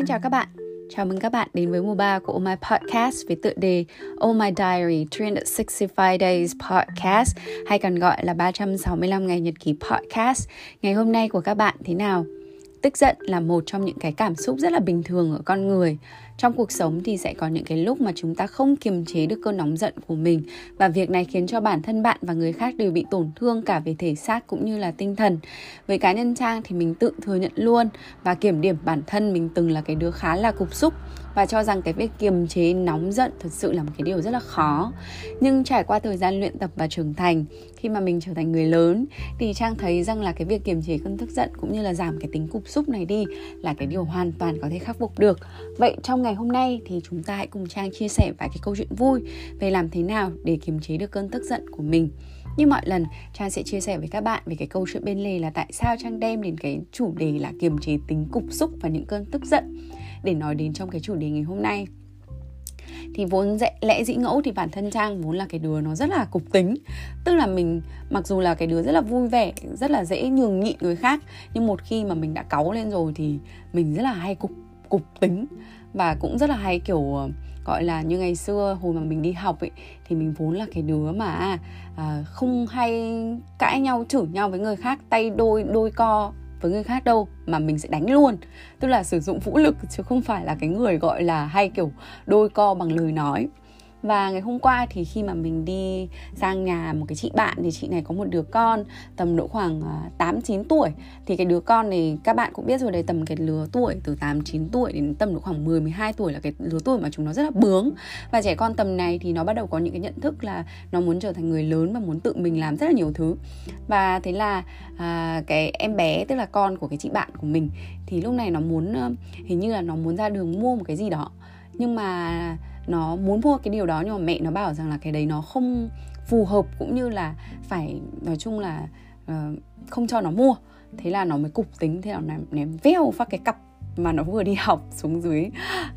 Xin chào các bạn. Chào mừng các bạn đến với mùa 3 của Oh My Podcast với tựa đề Oh My Diary 365 Days Podcast, hay còn gọi là 365 ngày nhật ký podcast. Ngày hôm nay của các bạn thế nào? Tức giận là một trong những cái cảm xúc rất là bình thường ở con người. Trong cuộc sống thì sẽ có những cái lúc mà chúng ta không kiềm chế được cơn nóng giận của mình. Và việc này khiến cho bản thân bạn và người khác đều bị tổn thương cả về thể xác cũng như là tinh thần. Với cá nhân trang thì mình tự thừa nhận luôn và kiểm điểm bản thân mình từng là cái đứa khá là cục xúc và cho rằng cái việc kiềm chế nóng giận thực sự là một cái điều rất là khó. Nhưng trải qua thời gian luyện tập và trưởng thành, khi mà mình trở thành người lớn, thì trang thấy rằng là cái việc kiềm chế cơn tức giận cũng như là giảm cái tính cục xúc này đi là cái điều hoàn toàn có thể khắc phục được. Vậy trong ngày hôm nay thì chúng ta hãy cùng trang chia sẻ vài cái câu chuyện vui về làm thế nào để kiềm chế được cơn tức giận của mình. Như mọi lần, trang sẽ chia sẻ với các bạn về cái câu chuyện bên lề là tại sao trang đem đến cái chủ đề là kiềm chế tính cục xúc và những cơn tức giận để nói đến trong cái chủ đề ngày hôm nay. Thì vốn dễ, lẽ dĩ ngẫu thì bản thân trang vốn là cái đứa nó rất là cục tính. Tức là mình mặc dù là cái đứa rất là vui vẻ rất là dễ nhường nhịn người khác nhưng một khi mà mình đã cáu lên rồi thì mình rất là hay cục cục tính. Và cũng rất là hay kiểu gọi là như ngày xưa hồi mà mình đi học ấy thì mình vốn là cái đứa mà à, không hay cãi nhau chửi nhau với người khác tay đôi đôi co với người khác đâu mà mình sẽ đánh luôn. Tức là sử dụng vũ lực chứ không phải là cái người gọi là hay kiểu đôi co bằng lời nói và ngày hôm qua thì khi mà mình đi sang nhà một cái chị bạn thì chị này có một đứa con tầm độ khoảng ờ, 8 9 tuổi. Thì cái đứa con này các bạn cũng biết rồi đấy tầm cái lứa tuổi từ 8 9 tuổi đến tầm độ khoảng 10 12 tuổi là cái lứa tuổi mà chúng nó rất là bướng. Và trẻ con tầm này thì nó bắt đầu có những cái nhận thức là nó muốn trở thành người lớn và muốn tự mình làm rất là nhiều thứ. Và thế là à, cái em bé tức là con của cái chị bạn của mình thì lúc này nó muốn hình như là nó muốn ra đường mua một cái gì đó. Nhưng mà nó muốn mua cái điều đó nhưng mà mẹ nó bảo rằng là cái đấy nó không phù hợp cũng như là phải nói chung là uh, không cho nó mua. Thế là nó mới cục tính thế là nó ném veo phát cái cặp mà nó vừa đi học xuống dưới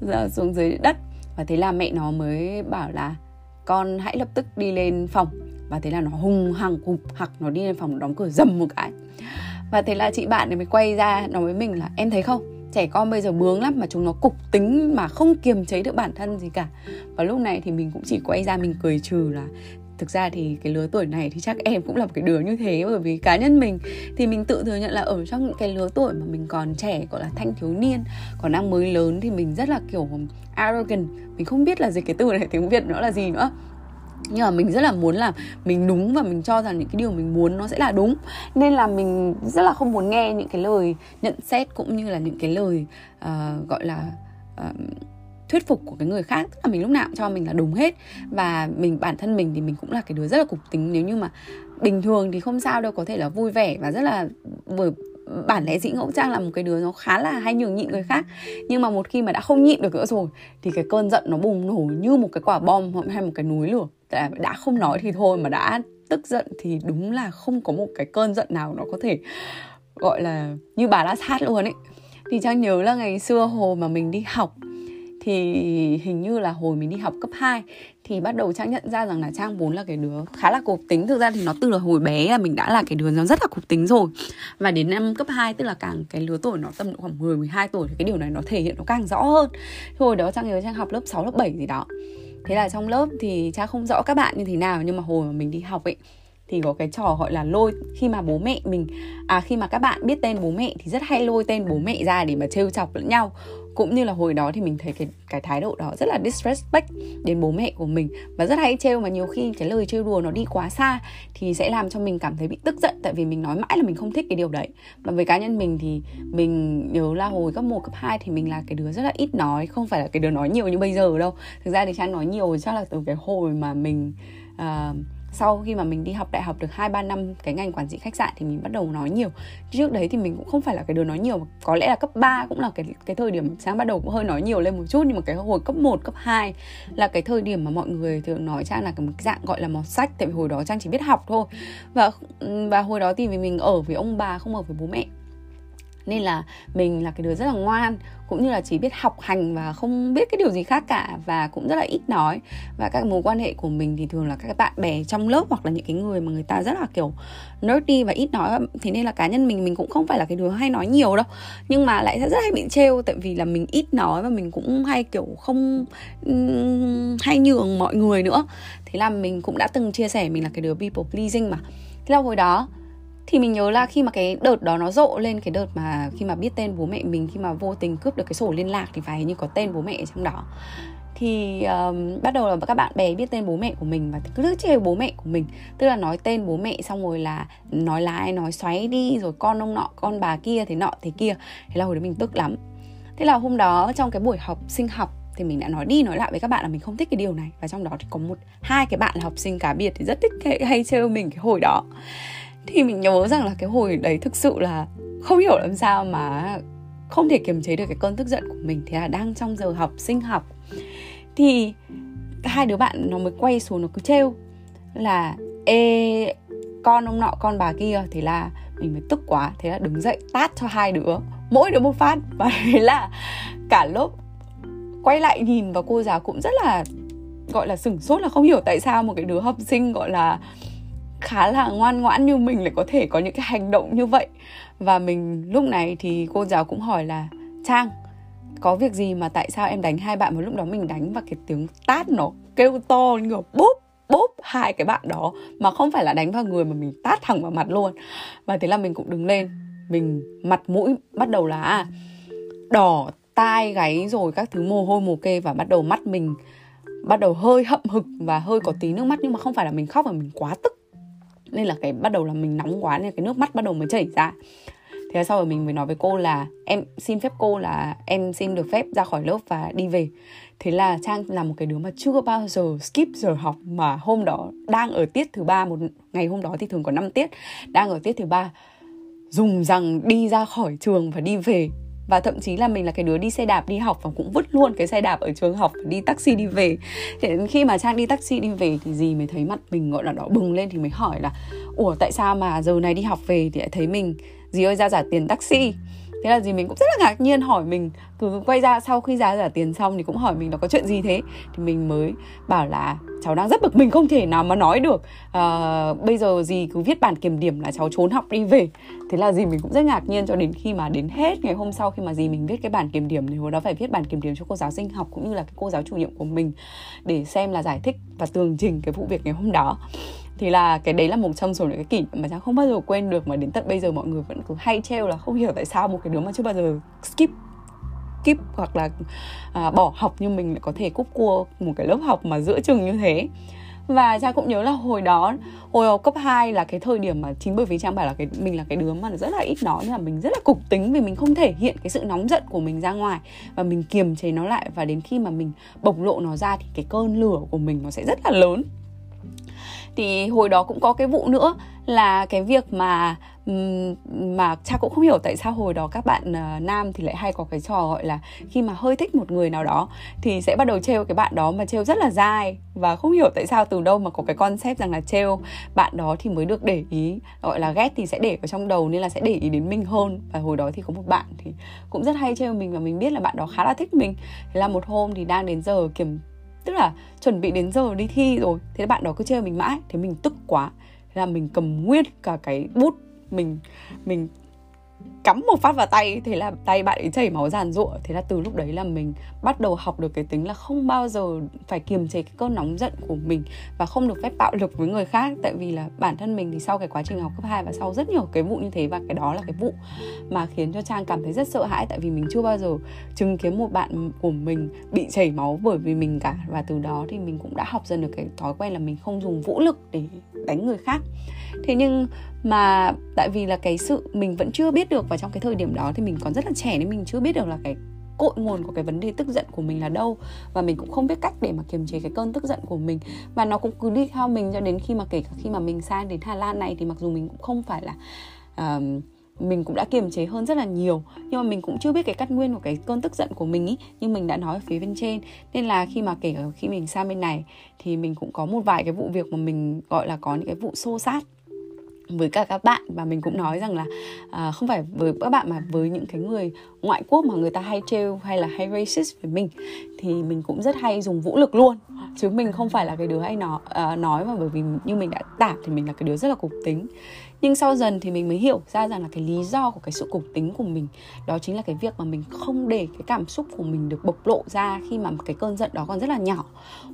dạ, xuống dưới đất. Và thế là mẹ nó mới bảo là con hãy lập tức đi lên phòng. Và thế là nó hung hăng cục hặc nó đi lên phòng đóng cửa dầm một cái. Và thế là chị bạn này mới quay ra nói với mình là em thấy không? Trẻ con bây giờ bướng lắm mà chúng nó cục tính mà không kiềm chế được bản thân gì cả. Và lúc này thì mình cũng chỉ quay ra mình cười trừ là thực ra thì cái lứa tuổi này thì chắc em cũng là một cái đứa như thế bởi vì cá nhân mình. Thì mình tự thừa nhận là ở trong những cái lứa tuổi mà mình còn trẻ, gọi là thanh thiếu niên, còn đang mới lớn thì mình rất là, kiểu, arrogant. Mình không biết là gì cái từ này tiếng việt nó là gì nữa nhưng mà mình rất là muốn là mình đúng và mình cho rằng những cái điều mình muốn nó sẽ là đúng. Nên là mình rất là không muốn nghe những cái lời nhận xét cũng như là những cái lời uh, gọi là uh, thuyết phục của cái người khác. Tức là mình lúc nào cũng cho mình là đúng hết. Và mình bản thân mình thì mình cũng là cái đứa rất là cục tính. Nếu như mà bình thường thì không sao đâu có thể là vui vẻ và rất là bởi bản lẽ dĩ ngẫu trang là một cái đứa nó khá là hay nhường nhịn người khác. Nhưng mà một khi mà đã không nhịn được nữa rồi thì cái cơn giận nó bùng nổ như một cái quả bom hay một cái núi lửa đã không nói thì thôi mà đã tức giận thì đúng là không có một cái cơn giận nào nó có thể, gọi là, như bà đã sát luôn ấy. Thì trang nhớ là ngày xưa hồi mà mình đi học thì hình như là hồi mình đi học cấp 2 thì bắt đầu trang nhận ra rằng là trang vốn là cái đứa khá là cục tính. Thực ra thì nó từ là hồi bé là mình đã là cái đứa nó rất là cục tính rồi. Và đến năm cấp 2 tức là càng cái lứa tuổi nó tầm độ khoảng 10 12 tuổi thì cái điều này nó thể hiện nó càng rõ hơn. Hồi đó trang nhớ trang học lớp 6 lớp 7 gì đó thế là trong lớp thì cha không rõ các bạn như thế nào, nhưng mà hồi mà mình đi học ấy, thì có cái trò gọi là lôi, khi mà bố mẹ mình à khi mà các bạn biết tên bố mẹ thì rất hay lôi tên bố mẹ ra để mà trêu chọc lẫn nhau cũng như là hồi đó thì mình thấy cái cái thái độ đó rất là disrespect đến bố mẹ của mình. Và rất hay trêu mà nhiều khi cái lời trêu đùa nó đi quá xa thì sẽ làm cho mình cảm thấy bị tức giận. Tại vì mình nói mãi là mình không thích cái điều đấy. Và với cá nhân mình thì mình nhớ là hồi cấp 1, cấp 2 thì mình là cái đứa rất là ít nói. Không phải là cái đứa nói nhiều như bây giờ đâu. Thực ra thì trang nói nhiều chắc là từ cái hồi mà mình uh, sau khi mà mình đi học đại học được 2 3 năm cái ngành quản trị khách sạn thì mình bắt đầu nói nhiều. Trước đấy thì mình cũng không phải là cái đứa nói nhiều, có lẽ là cấp 3 cũng là cái cái thời điểm sáng bắt đầu cũng hơi nói nhiều lên một chút nhưng mà cái hồi cấp 1, cấp 2 là cái thời điểm mà mọi người thường nói Trang là cái một dạng gọi là mọt sách tại vì hồi đó Trang chỉ biết học thôi. Và và hồi đó thì vì mình ở với ông bà không ở với bố mẹ nên là mình là cái đứa rất là ngoan, cũng như là chỉ biết học hành và không biết cái điều gì khác cả và cũng rất là ít nói. Và các mối quan hệ của mình thì thường là các bạn bè trong lớp hoặc là những cái người mà người ta rất là, kiểu, nerdy và ít nói. Thế nên là cá nhân mình mình cũng không phải là cái đứa hay nói nhiều đâu. Nhưng mà lại rất hay bị trêu tại vì là mình ít nói và mình cũng hay, kiểu, không hay nhường mọi người nữa. Thế là mình cũng đã từng chia sẻ mình là cái đứa people pleasing mà. Thế là hồi đó thì mình nhớ là khi mà cái đợt đó nó rộ lên cái đợt mà khi mà biết tên bố mẹ mình khi mà vô tình cướp được cái sổ liên lạc thì phải như có tên bố mẹ ở trong đó. Thì um, bắt đầu là các bạn bè biết tên bố mẹ của mình và cứ chơi bố mẹ của mình. Tức là nói tên bố mẹ xong rồi là nói lái nói xoáy đi rồi con ông nọ con bà kia thế nọ thế kia. Thế là hồi đó mình tức lắm. Thế là hôm đó trong cái buổi học sinh học thì mình đã nói đi nói lại với các bạn là mình không thích cái điều này. Và trong đó thì có một hai cái bạn là học sinh cá biệt thì rất thích hay, hay trêu mình cái hồi đó thì mình nhớ rằng là cái hồi đấy thực sự là không hiểu làm sao mà không thể kiềm chế được cái cơn tức giận của mình. Thế là đang trong giờ học, sinh học. Thì hai đứa bạn nó mới quay xuống nó cứ trêu là, ê, con ông nọ, con bà kia. Thế là mình mới tức quá. Thế là đứng dậy tát cho hai đứa, mỗi đứa một phát. Và thế là cả lớp quay lại nhìn và cô giáo cũng rất là, gọi là sửng sốt là không hiểu tại sao một cái đứa học sinh, gọi là khá là ngoan ngoãn như mình lại có thể có những cái hành động như vậy. Và mình lúc này thì cô giáo cũng hỏi là, trang, có việc gì mà tại sao em đánh hai bạn một lúc đó mình đánh? Và cái tiếng tát nó kêu to, như bốp bốp hai cái bạn đó mà không phải là đánh vào người mà mình tát thẳng vào mặt luôn. Và thế là mình cũng đứng lên, mình mặt mũi bắt đầu là à, đỏ tai gáy rồi các thứ, mồ hôi, mồ kê và bắt đầu mắt mình bắt đầu hơi hậm hực và hơi có tí nước mắt. Nhưng mà không phải là mình khóc mà mình quá tức nên là cái bắt đầu là mình nóng quá nên cái nước mắt bắt đầu mới chảy ra. Thế sau rồi mình mới nói với cô là em xin phép cô là em xin được phép ra khỏi lớp và đi về. Thế là trang là một cái đứa mà chưa bao giờ skip giờ học mà hôm đó đang ở tiết thứ ba, một ngày hôm đó thì thường có 5 tiết, đang ở tiết thứ ba, dùng rằng đi ra khỏi trường và đi về và thậm chí là mình là cái đứa đi xe đạp, đi học và cũng vứt luôn cái xe đạp ở trường học đi taxi đi về. Thế đến khi mà trang đi taxi đi về thì gì mới thấy mặt mình gọi là đỏ bừng lên thì mới hỏi là, ủa, tại sao mà giờ này đi học về? Thì lại thấy mình, dì ơi, ra giả tiền taxi thế là gì? Mình cũng rất là ngạc nhiên hỏi mình cứ quay ra sau khi ra trả tiền xong thì cũng hỏi mình nó có chuyện gì thế? Thì mình mới bảo là cháu đang rất bực mình không thể nào mà nói được. À, bây giờ gì cứ viết bản kiểm điểm là cháu trốn học đi về. Thế là gì? Mình cũng rất ngạc nhiên cho đến khi mà đến hết ngày hôm sau khi mà gì mình viết cái bản kiểm điểm thì hồi đó phải viết bản kiểm điểm cho cô giáo sinh học cũng như là cái cô giáo chủ nhiệm của mình để xem là giải thích và tường trình cái vụ việc ngày hôm đó thì là cái đấy là một trong số những cái kỷ niệm mà trang không bao giờ quên được mà đến tận bây giờ mọi người vẫn cứ hay treo là không hiểu tại sao một cái đứa mà chưa bao giờ skip skip hoặc là à, bỏ học như mình lại có thể cúp cua một cái lớp học mà giữa trường như thế. Và trang cũng nhớ là hồi đó hồi học cấp 2 là cái thời điểm mà chính bởi vì trang bảo là cái mình là cái đứa mà rất là ít nói nên là mình rất là cục tính vì mình không thể hiện cái sự nóng giận của mình ra ngoài và mình kiềm chế nó lại. Và đến khi mà mình bộc lộ nó ra thì cái cơn lửa của mình nó sẽ rất là lớn thì hồi đó cũng có cái vụ nữa là cái việc mà mà cha cũng không hiểu tại sao hồi đó các bạn uh, nam thì lại hay có cái trò gọi là khi mà hơi thích một người nào đó thì sẽ bắt đầu trêu cái bạn đó mà trêu rất là dai và không hiểu tại sao từ đâu mà có cái concept rằng là trêu bạn đó thì mới được để ý gọi là ghét thì sẽ để ở trong đầu nên là sẽ để ý đến mình hơn. Và hồi đó thì có một bạn thì cũng rất hay trêu mình và mình biết là bạn đó khá là thích mình. Thế là một hôm thì đang đến giờ kiểm tức là chuẩn bị đến giờ đi thi rồi, thế bạn đó cứ chơi mình mãi, thế mình tức quá. Thế là mình cầm nguyên cả cái bút mình mình cắm một phát vào tay, thế là tay bạn ấy chảy máu giàn rụa thế là từ lúc đấy là mình bắt đầu học được cái tính là không bao giờ phải kiềm chế cái cơn nóng giận của mình và không được phép bạo lực với người khác. Tại vì là bản thân mình thì sau cái quá trình học cấp 2 và sau rất nhiều cái vụ như thế, và cái đó là cái vụ mà khiến cho Trang cảm thấy rất sợ hãi. Tại vì mình chưa bao giờ chứng kiến một bạn của mình bị chảy máu bởi vì mình cả. Và từ đó thì mình cũng đã học dần được cái thói quen là mình không dùng vũ lực để đánh người khác. Thế nhưng mà tại vì là cái sự mình vẫn chưa biết được và trong cái thời điểm đó thì mình còn rất là trẻ nên mình chưa biết được là cái cội nguồn của cái vấn đề tức giận của mình là đâu. Và mình cũng không biết cách để mà kiềm chế cái cơn tức giận của mình. Và nó cũng cứ đi theo mình cho đến khi mà kể cả khi mà mình sang đến Hà Lan này thì mặc dù mình cũng không phải là um, mình cũng đã kiềm chế hơn rất là nhiều. Nhưng mà mình cũng chưa biết cái cắt nguyên của cái cơn tức giận của mình ý. Nhưng mình đã nói ở phía bên trên. Nên là khi mà kể cả khi mình sang bên này thì mình cũng có một vài cái vụ việc mà mình gọi là có những cái vụ xô xát với cả các bạn và mình cũng nói rằng là à, không phải với các bạn mà với những cái người ngoại quốc mà người ta hay trêu hay là hay racist với mình thì mình cũng rất hay dùng vũ lực luôn. Chứ mình không phải là cái đứa hay nó uh, nói mà bởi vì như mình đã tả thì mình là cái đứa rất là cục tính nhưng sau dần thì mình mới hiểu ra rằng là cái lý do của cái sự cục tính của mình, đó chính là cái việc mà mình không để cái cảm xúc của mình được bộc lộ ra khi mà cái cơn giận đó còn rất là nhỏ.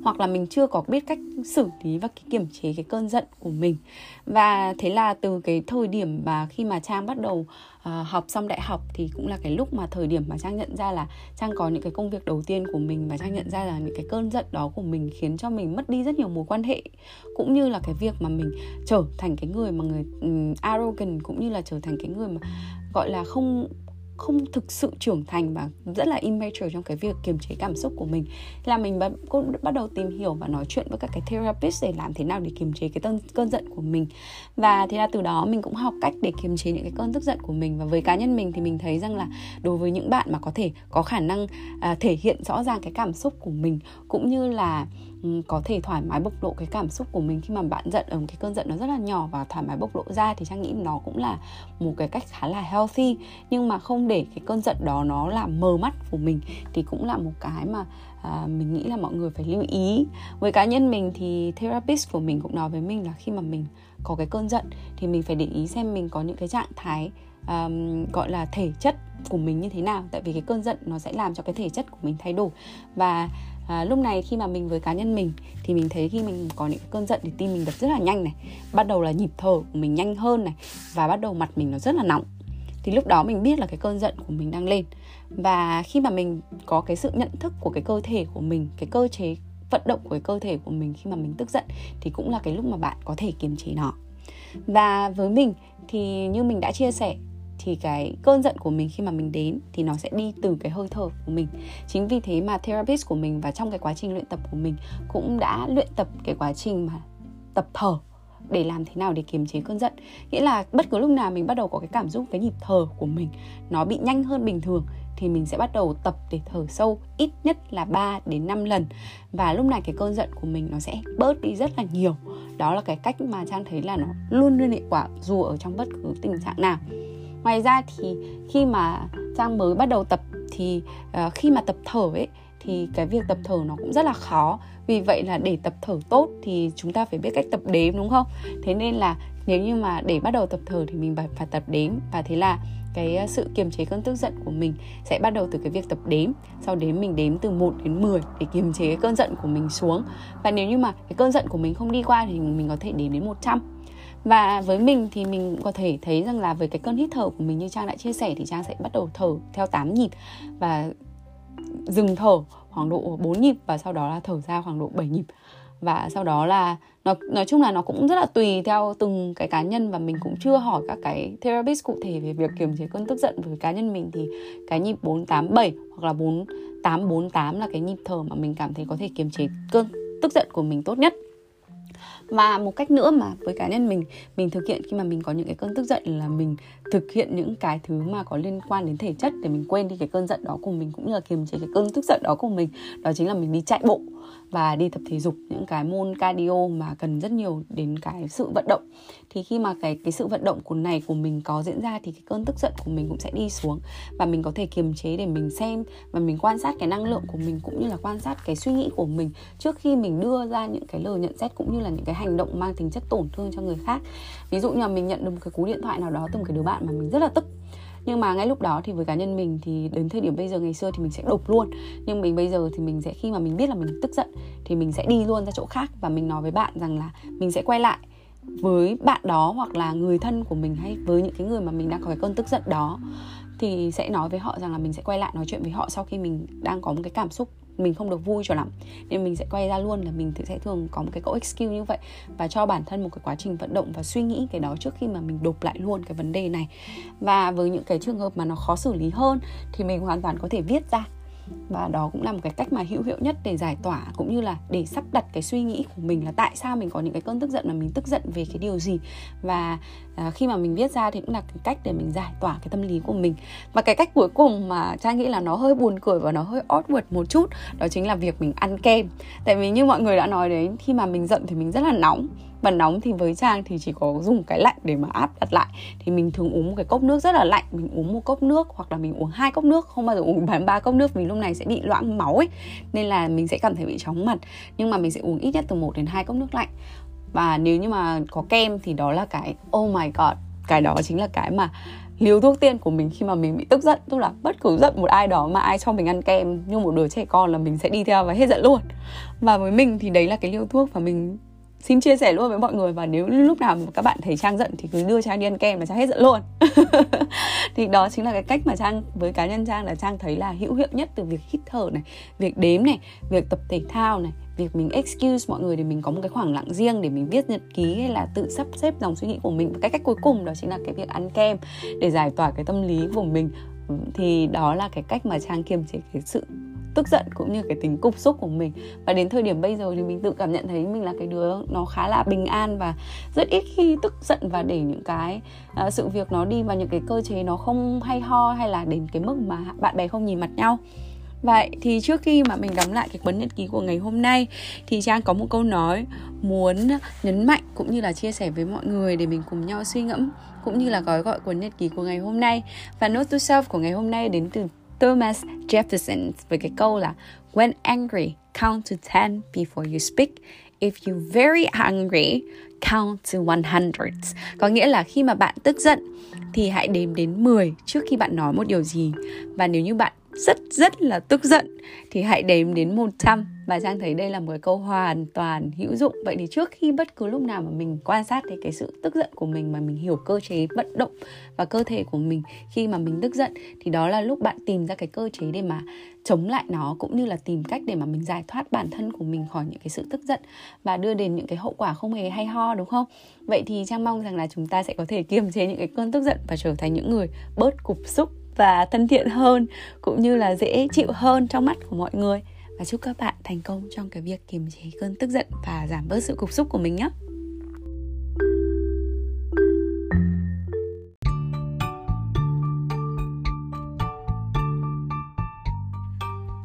Hoặc là mình chưa có biết cách xử lý và cái kiểm chế cái cơn giận của mình. Và thế là từ cái thời điểm mà khi mà trang bắt đầu uh, học xong đại học thì cũng là cái lúc mà thời điểm mà trang nhận ra là trang có những cái công việc đầu tiên của mình và trang nhận ra là những cái cơn giận đó của mình khiến cho mình mất đi rất nhiều mối quan hệ. Cũng như là cái việc mà mình trở thành cái người mà người um, arrogant cũng như là trở thành cái người mà gọi là không không thực sự trưởng thành và rất là immature trong cái việc kiềm chế cảm xúc của mình. Là mình bắt, cũng bắt đầu tìm hiểu và nói chuyện với các cái therapist để làm thế nào để kiềm chế cái cơn, cơn giận của mình. Và thế là từ đó mình cũng học cách để kiềm chế những cái cơn tức giận của mình. Và với cá nhân mình thì mình thấy rằng là đối với những bạn mà có thể có khả năng à, thể hiện rõ ràng cái cảm xúc của mình cũng như là ừ, có thể thoải mái bộc lộ cái cảm xúc của mình khi mà bạn giận. Ở một cái cơn giận nó rất là nhỏ và thoải mái bộc lộ ra thì trang nghĩ nó cũng là một cái cách khá là healthy. Nhưng mà không để cái cơn giận đó nó làm mờ mắt của mình thì cũng là một cái mà à, mình nghĩ là mọi người phải lưu ý. Với cá nhân mình thì therapist của mình cũng nói với mình là khi mà mình có cái cơn giận thì mình phải để ý xem mình có những cái trạng thái um, gọi là thể chất của mình như thế nào. Tại vì cái cơn giận nó sẽ làm cho cái thể chất của mình thay đổi. Và à, lúc này khi mà mình với cá nhân mình thì mình thấy khi mình có những cơn giận thì tim mình đập rất là nhanh này bắt đầu là nhịp thở của mình nhanh hơn này và bắt đầu mặt mình nó rất là nóng. Thì lúc đó mình biết là cái cơn giận của mình đang lên và khi mà mình có cái sự nhận thức của cái cơ thể của mình cái cơ chế vận động của cái cơ thể của mình khi mà mình tức giận thì cũng là cái lúc mà bạn có thể kiềm chế nó. Và với mình thì như mình đã chia sẻ thì cái cơn giận của mình khi mà mình đến thì nó sẽ đi từ cái hơi thở của mình. Chính vì thế mà therapist của mình và trong cái quá trình luyện tập của mình cũng đã luyện tập cái quá trình mà tập thở để làm thế nào để kiềm chế cơn giận. Nghĩa là bất cứ lúc nào mình bắt đầu có cái cảm xúc cái nhịp thở của mình, nó bị nhanh hơn bình thường thì mình sẽ bắt đầu tập để thở sâu ít nhất là 3 đến 5 lần. Và lúc này cái cơn giận của mình nó sẽ bớt đi rất là nhiều. Đó là cái cách mà trang thấy là nó luôn luôn hiệu quả dù ở trong bất cứ tình trạng nào ngoài ra thì khi mà trang mới bắt đầu tập thì uh, khi mà tập thở ấy thì cái việc tập thở nó cũng rất là khó. Vì vậy là để tập thở tốt thì chúng ta phải biết cách tập đếm đúng không? Thế nên là nếu như mà để bắt đầu tập thở thì mình phải, phải tập đếm. Và thế là cái ờ, sự kiềm chế cơn tức giận của mình sẽ bắt đầu từ cái việc tập đếm. Sau đến mình đếm từ 1 đến 10 để kiềm chế cái cơn giận của mình xuống. Và nếu như mà cái cơn giận của mình không đi qua thì mình có thể đếm đến 100 và với mình thì mình có thể thấy rằng là với cái cơn hít thở của mình như trang đã chia sẻ thì trang sẽ bắt đầu thở theo 8 nhịp và dừng thở khoảng độ 4 nhịp và sau đó là thở ra khoảng độ 7 nhịp. Và sau đó là nó, nói chung là nó cũng rất là tùy theo từng cái cá nhân và mình cũng chưa hỏi các cái therapist cụ thể về việc kiềm chế cơn tức giận. Với cá nhân mình thì cái nhịp 487 hoặc là 4848 là cái nhịp thở mà mình cảm thấy có thể kiềm chế cơn tức giận của mình tốt nhất và một cách nữa mà với cá nhân mình mình thực hiện khi mà mình có những cái cơn tức giận là mình thực hiện những cái thứ mà có liên quan đến thể chất để mình quên đi cái cơn giận đó của mình, cũng như là kiềm chế cái cơn tức giận đó của mình, đó chính là mình đi chạy bộ và đi tập thể dục, những cái môn cardio mà cần rất nhiều đến cái sự vận động. Thì khi mà cái cái sự vận động của này của mình có diễn ra thì cái cơn tức giận của mình cũng sẽ đi xuống. Và mình có thể kiềm chế để mình xem và mình quan sát cái năng lượng của mình cũng như là quan sát cái suy nghĩ của mình trước khi mình đưa ra những cái lời nhận xét cũng như là những cái hành động mang tính chất tổn thương cho người khác. Ví dụ như là mình nhận được một cái cú điện thoại nào đó từ một cái đứa bạn mà mình rất là tức nhưng mà ngay lúc đó thì với cá nhân mình thì đến thời điểm bây giờ ngày xưa thì mình sẽ đục luôn. Nhưng mình bây giờ thì mình sẽ, khi mà mình biết là mình tức giận thì mình sẽ đi luôn ra chỗ khác và mình nói với bạn rằng là mình sẽ quay lại với bạn đó hoặc là người thân của mình hay với những cái người mà mình đang có cái cơn tức giận đó thì sẽ nói với họ rằng là mình sẽ quay lại nói chuyện với họ sau khi mình đang có một cái cảm xúc mình không được vui cho lắm. Nên mình sẽ quay ra luôn là mình sẽ thường có một cái cỗ excuse như vậy và cho bản thân một cái quá trình vận động và suy nghĩ cái đó trước khi mà mình đột lại luôn cái vấn đề này. Và với những cái trường hợp mà nó khó xử lý hơn thì mình hoàn toàn có thể viết ra và đó cũng là một cái cách mà hữu hiệu nhất để giải tỏa cũng như là để sắp đặt cái suy nghĩ của mình là tại sao mình có những cái cơn tức giận mà mình tức giận về cái điều gì. Và à, khi mà mình viết ra thì cũng là cái cách để mình giải tỏa cái tâm lý của mình. Và cái cách cuối cùng mà cha nghĩ là nó hơi buồn cười và nó hơi awkward một chút đó chính là việc mình ăn kem. Tại vì như mọi người đã nói đấy khi mà mình giận thì mình rất là nóng và nóng thì với trang thì chỉ có dùng cái lạnh để mà áp đặt lại. Thì mình thường uống một cái cốc nước rất là lạnh, mình uống một cốc nước hoặc là mình uống hai cốc nước, không bao giờ uống bán ba cốc nước vì lúc này sẽ bị loãng máu ấy, nên là mình sẽ cảm thấy bị chóng mặt. Nhưng mà mình sẽ uống ít nhất từ 1 đến hai cốc nước lạnh. Và nếu như mà có kem thì đó là cái oh my god, cái đó chính là cái mà liều thuốc tiên của mình khi mà mình bị tức giận. Tức là bất cứ giận một ai đó mà ai cho mình ăn kem như một đứa trẻ con là mình sẽ đi theo và hết giận luôn. Và với mình thì đấy là cái liều thuốc và mình xin chia sẻ luôn với mọi người và nếu lúc nào mà các bạn thấy trang giận thì cứ đưa trang đi ăn kem và trang hết giận luôn. Thì đó chính là cái cách mà trang, với cá nhân trang là trang thấy là hữu hiệu nhất từ việc hít thở này, việc đếm này, việc tập thể thao này, việc mình excuse mọi người để mình có một cái khoảng lặng riêng để mình viết nhật ký hay là tự sắp xếp dòng suy nghĩ của mình. Và cái cách cuối cùng đó chính là cái việc ăn kem để giải tỏa cái tâm lý của mình. Thì đó là cái cách mà trang kiềm chế cái sự tức giận cũng như cái tính cục xúc của mình và đến thời điểm bây giờ thì mình tự cảm nhận thấy mình là cái đứa nó khá là bình an và rất ít khi tức giận và để những cái uh, sự việc nó đi vào những cái cơ chế nó không hay ho hay là đến cái mức mà bạn bè không nhìn mặt nhau Vậy thì trước khi mà mình đóng lại cái cuốn nhật ký của ngày hôm nay thì Trang có một câu nói muốn nhấn mạnh cũng như là chia sẻ với mọi người để mình cùng nhau suy ngẫm cũng như là gói gọi cuốn nhật ký của ngày hôm nay. Và note to self của ngày hôm nay đến từ Thomas Jefferson với cái câu là When angry, count to 10 before you speak. If you very angry, count to 100. Có nghĩa là khi mà bạn tức giận thì hãy đếm đến 10 trước khi bạn nói một điều gì. Và nếu như bạn rất rất là tức giận. Thì hãy đếm đến 100 và Trang thấy đây là một cái câu hoàn toàn hữu dụng. Vậy thì trước khi bất cứ lúc nào mà mình quan sát thấy cái sự tức giận của mình mà mình hiểu cơ chế vận động và cơ thể của mình khi mà mình tức giận, thì đó là lúc bạn tìm ra cái cơ chế để mà chống lại nó, cũng như là tìm cách để mà mình giải thoát bản thân của mình khỏi những cái sự tức giận và đưa đến những cái hậu quả không hề hay ho, đúng không? Vậy thì trang mong rằng là chúng ta sẽ có thể kiềm chế những cái cơn tức giận và trở thành những người bớt cục xúc và thân thiện hơn, cũng như là dễ chịu hơn trong mắt của mọi người. Và chúc các bạn thành công trong cái việc kiềm chế cơn tức giận và giảm bớt sự cục xúc của mình nhé.